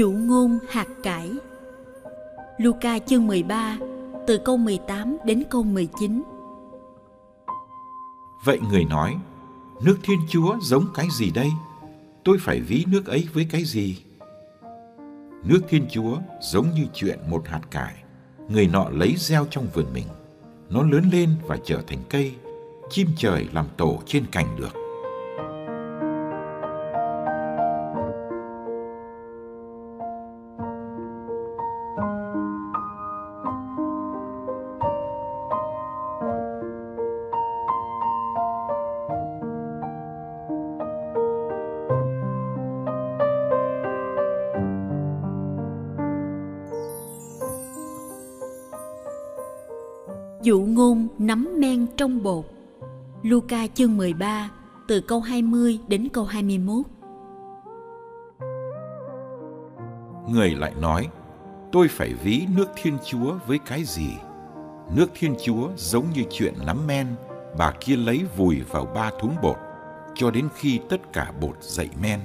Dụ ngôn hạt cải Luca chương 13 từ câu 18 đến câu 19 Vậy người nói, nước Thiên Chúa giống cái gì đây? Tôi phải ví nước ấy với cái gì? Nước Thiên Chúa giống như chuyện một hạt cải, người nọ lấy gieo trong vườn mình. Nó lớn lên và trở thành cây, chim trời làm tổ trên cành được. Dụ ngôn nắm men trong bột Luca chương 13 từ câu 20 đến câu 21 Người lại nói, tôi phải ví nước Thiên Chúa với cái gì? Nước Thiên Chúa giống như chuyện nắm men, bà kia lấy vùi vào ba thúng bột, cho đến khi tất cả bột dậy men.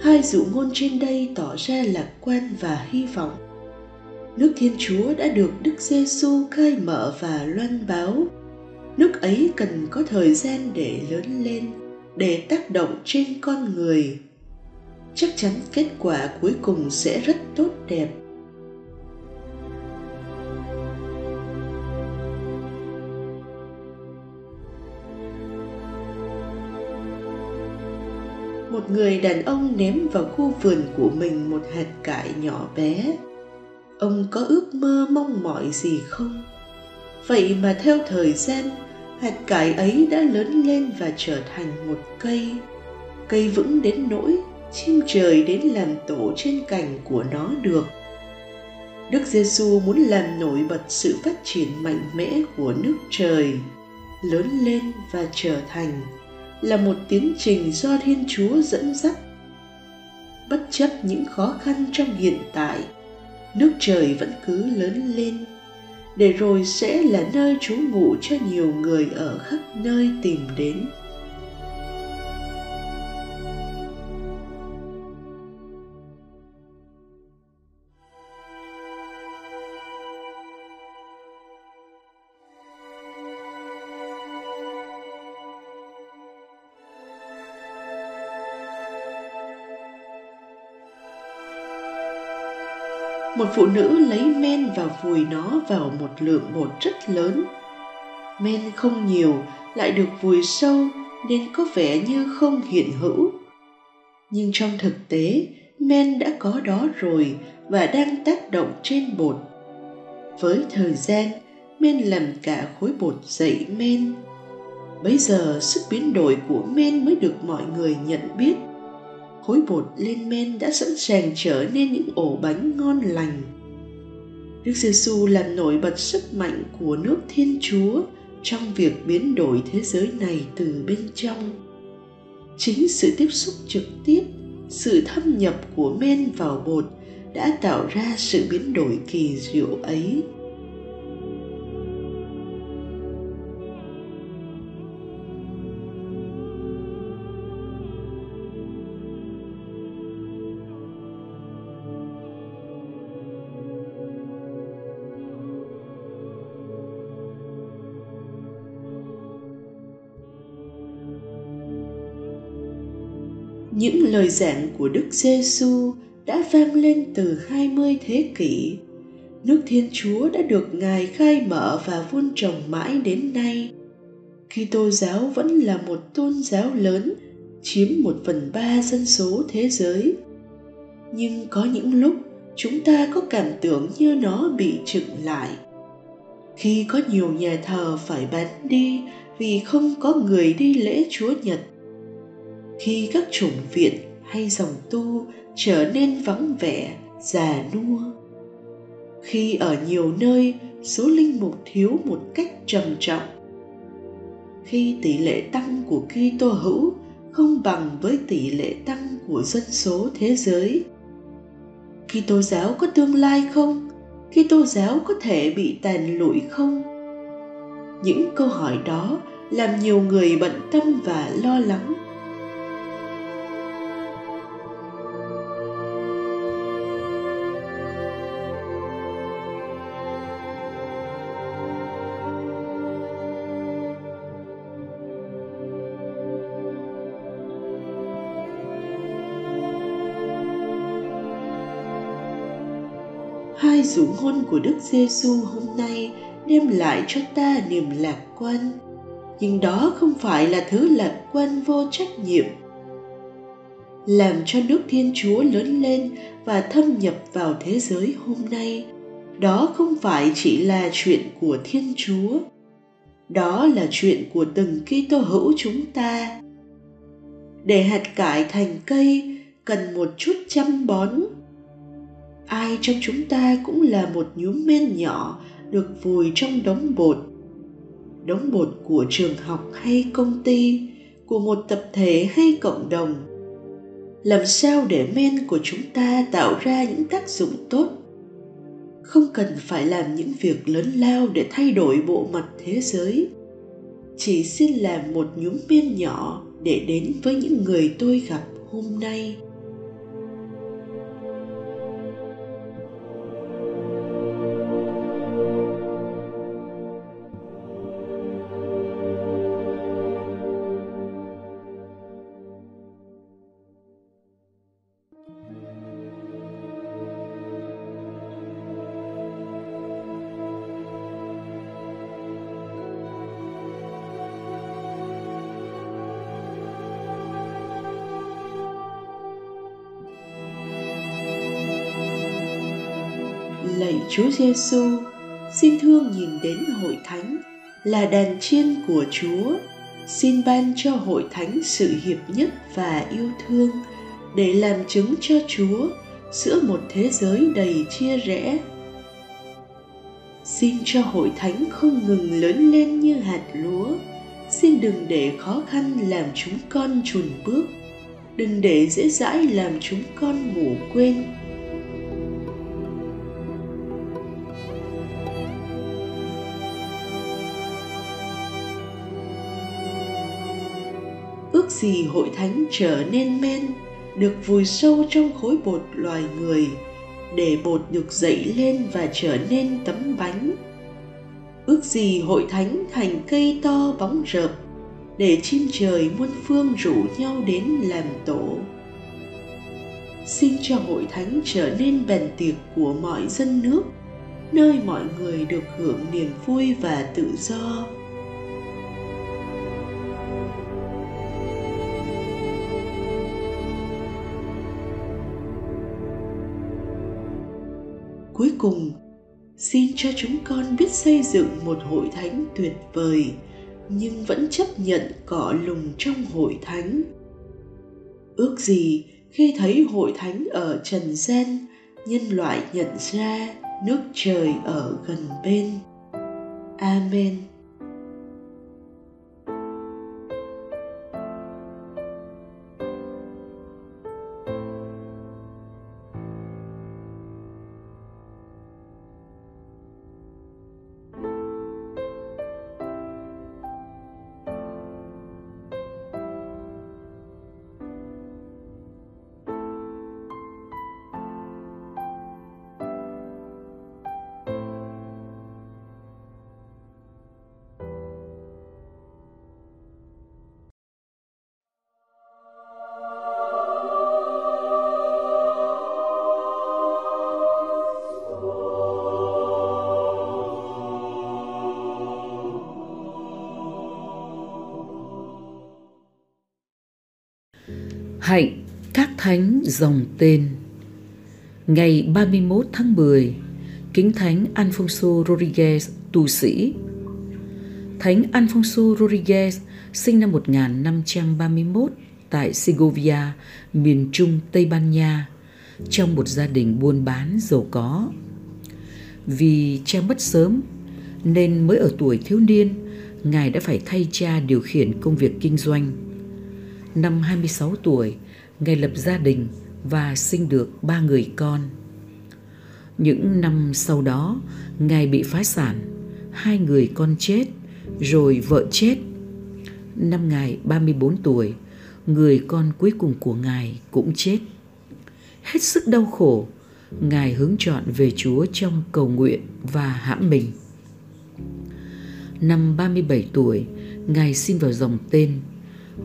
Hai dụ ngôn trên đây tỏ ra lạc quan và hy vọng. Nước Thiên Chúa đã được Đức Giêsu khai mở và loan báo. Nước ấy cần có thời gian để lớn lên, để tác động trên con người. Chắc chắn kết quả cuối cùng sẽ rất tốt đẹp. Một người đàn ông ném vào khu vườn của mình một hạt cải nhỏ bé. Ông có ước mơ mong mỏi gì không? Vậy mà theo thời gian, hạt cải ấy đã lớn lên và trở thành một cây. Cây vững đến nỗi chim trời đến làm tổ trên cành của nó được. Đức giêsu muốn làm nổi bật sự phát triển mạnh mẽ của nước trời, lớn lên và trở thành là một tiến trình do thiên chúa dẫn dắt. Bất chấp những khó khăn trong hiện tại, nước trời vẫn cứ lớn lên, để rồi sẽ là nơi trú ngụ cho nhiều người ở khắp nơi tìm đến. Phụ nữ lấy men và vùi nó vào một lượng bột rất lớn. Men không nhiều, lại được vùi sâu nên có vẻ như không hiện hữu. Nhưng trong thực tế, men đã có đó rồi và đang tác động trên bột. Với thời gian, men làm cả khối bột dậy men. Bấy giờ sức biến đổi của men mới được mọi người nhận biết khối bột lên men đã sẵn sàng trở nên những ổ bánh ngon lành. Đức Giêsu làm nổi bật sức mạnh của nước Thiên Chúa trong việc biến đổi thế giới này từ bên trong. Chính sự tiếp xúc trực tiếp, sự thâm nhập của men vào bột đã tạo ra sự biến đổi kỳ diệu ấy. Những lời giảng của Đức Giêsu đã vang lên từ 20 thế kỷ. Nước Thiên Chúa đã được Ngài khai mở và vun trồng mãi đến nay. Kitô giáo vẫn là một tôn giáo lớn, chiếm một phần ba dân số thế giới. Nhưng có những lúc chúng ta có cảm tưởng như nó bị chững lại. Khi có nhiều nhà thờ phải bán đi vì không có người đi lễ Chúa Nhật. Khi các chủng viện hay dòng tu trở nên vắng vẻ, già nua. Khi ở nhiều nơi số linh mục thiếu một cách trầm trọng. Khi tỷ lệ tăng của Kitô hữu không bằng với tỷ lệ tăng của dân số thế giới. Kitô giáo có tương lai không? Kitô giáo có thể bị tàn lụi không? Những câu hỏi đó làm nhiều người bận tâm và lo lắng hai dụ ngôn của Đức Giêsu hôm nay đem lại cho ta niềm lạc quan. Nhưng đó không phải là thứ lạc quan vô trách nhiệm. Làm cho nước thiên chúa lớn lên và thâm nhập vào thế giới hôm nay, đó không phải chỉ là chuyện của thiên chúa. Đó là chuyện của từng Kitô hữu chúng ta. Để hạt cải thành cây, cần một chút chăm bón ai trong chúng ta cũng là một nhúm men nhỏ được vùi trong đống bột. Đống bột của trường học hay công ty, của một tập thể hay cộng đồng. Làm sao để men của chúng ta tạo ra những tác dụng tốt? Không cần phải làm những việc lớn lao để thay đổi bộ mặt thế giới. Chỉ xin làm một nhúm men nhỏ để đến với những người tôi gặp hôm nay. Lạy Chúa Giêsu, xin thương nhìn đến hội thánh là đàn chiên của Chúa, xin ban cho hội thánh sự hiệp nhất và yêu thương để làm chứng cho Chúa giữa một thế giới đầy chia rẽ. Xin cho hội thánh không ngừng lớn lên như hạt lúa, xin đừng để khó khăn làm chúng con chùn bước, đừng để dễ dãi làm chúng con ngủ quên. Ước gì hội thánh trở nên men, được vùi sâu trong khối bột loài người, để bột được dậy lên và trở nên tấm bánh. Ước gì hội thánh thành cây to bóng rợp, để chim trời muôn phương rủ nhau đến làm tổ. Xin cho hội thánh trở nên bàn tiệc của mọi dân nước, nơi mọi người được hưởng niềm vui và tự do. Cùng, xin cho chúng con biết xây dựng một hội thánh tuyệt vời, nhưng vẫn chấp nhận cỏ lùng trong hội thánh. Ước gì khi thấy hội thánh ở trần gian nhân loại nhận ra nước trời ở gần bên. Amen. Hạnh các thánh dòng tên Ngày 31 tháng 10 Kính Thánh Alfonso Rodriguez tu sĩ Thánh Alfonso Rodriguez sinh năm 1531 tại Segovia, miền trung Tây Ban Nha, trong một gia đình buôn bán giàu có. Vì cha mất sớm nên mới ở tuổi thiếu niên, Ngài đã phải thay cha điều khiển công việc kinh doanh. Năm 26 tuổi, Ngài lập gia đình và sinh được ba người con. Những năm sau đó, Ngài bị phá sản, hai người con chết, rồi vợ chết. Năm Ngài 34 tuổi, người con cuối cùng của Ngài cũng chết. Hết sức đau khổ, Ngài hướng chọn về Chúa trong cầu nguyện và hãm mình. Năm 37 tuổi, Ngài xin vào dòng tên,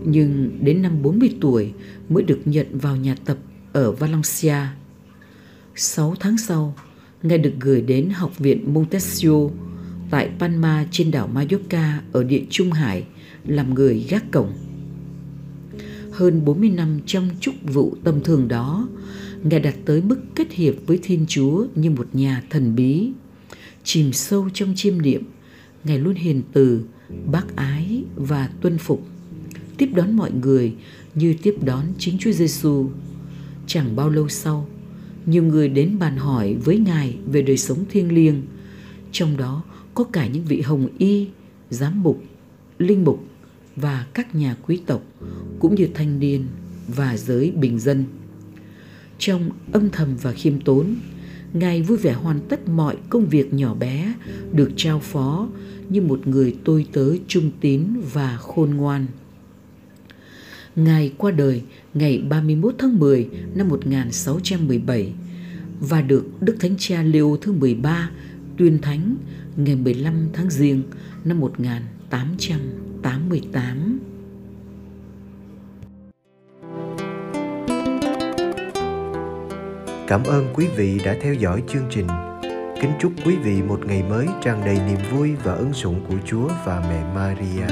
nhưng đến năm 40 tuổi mới được nhận vào nhà tập ở Valencia. Sáu tháng sau, Ngài được gửi đến Học viện Montesio tại Palma trên đảo Mallorca ở địa Trung Hải làm người gác cổng. Hơn 40 năm trong chúc vụ tâm thường đó, Ngài đạt tới mức kết hiệp với Thiên Chúa như một nhà thần bí. Chìm sâu trong chiêm niệm, Ngài luôn hiền từ, bác ái và tuân phục, tiếp đón mọi người như tiếp đón chính Chúa Giêsu. Chẳng bao lâu sau, nhiều người đến bàn hỏi với Ngài về đời sống thiêng liêng, trong đó có cả những vị hồng y, giám mục, linh mục và các nhà quý tộc cũng như thanh niên và giới bình dân. Trong âm thầm và khiêm tốn, Ngài vui vẻ hoàn tất mọi công việc nhỏ bé được trao phó như một người tôi tớ trung tín và khôn ngoan. Ngài qua đời, ngày 31 tháng 10 năm 1617 và được Đức Thánh Cha Leo thứ 13 tuyên thánh ngày 15 tháng Giêng năm 1888. Cảm ơn quý vị đã theo dõi chương trình. Kính chúc quý vị một ngày mới tràn đầy niềm vui và ân sủng của Chúa và mẹ Maria.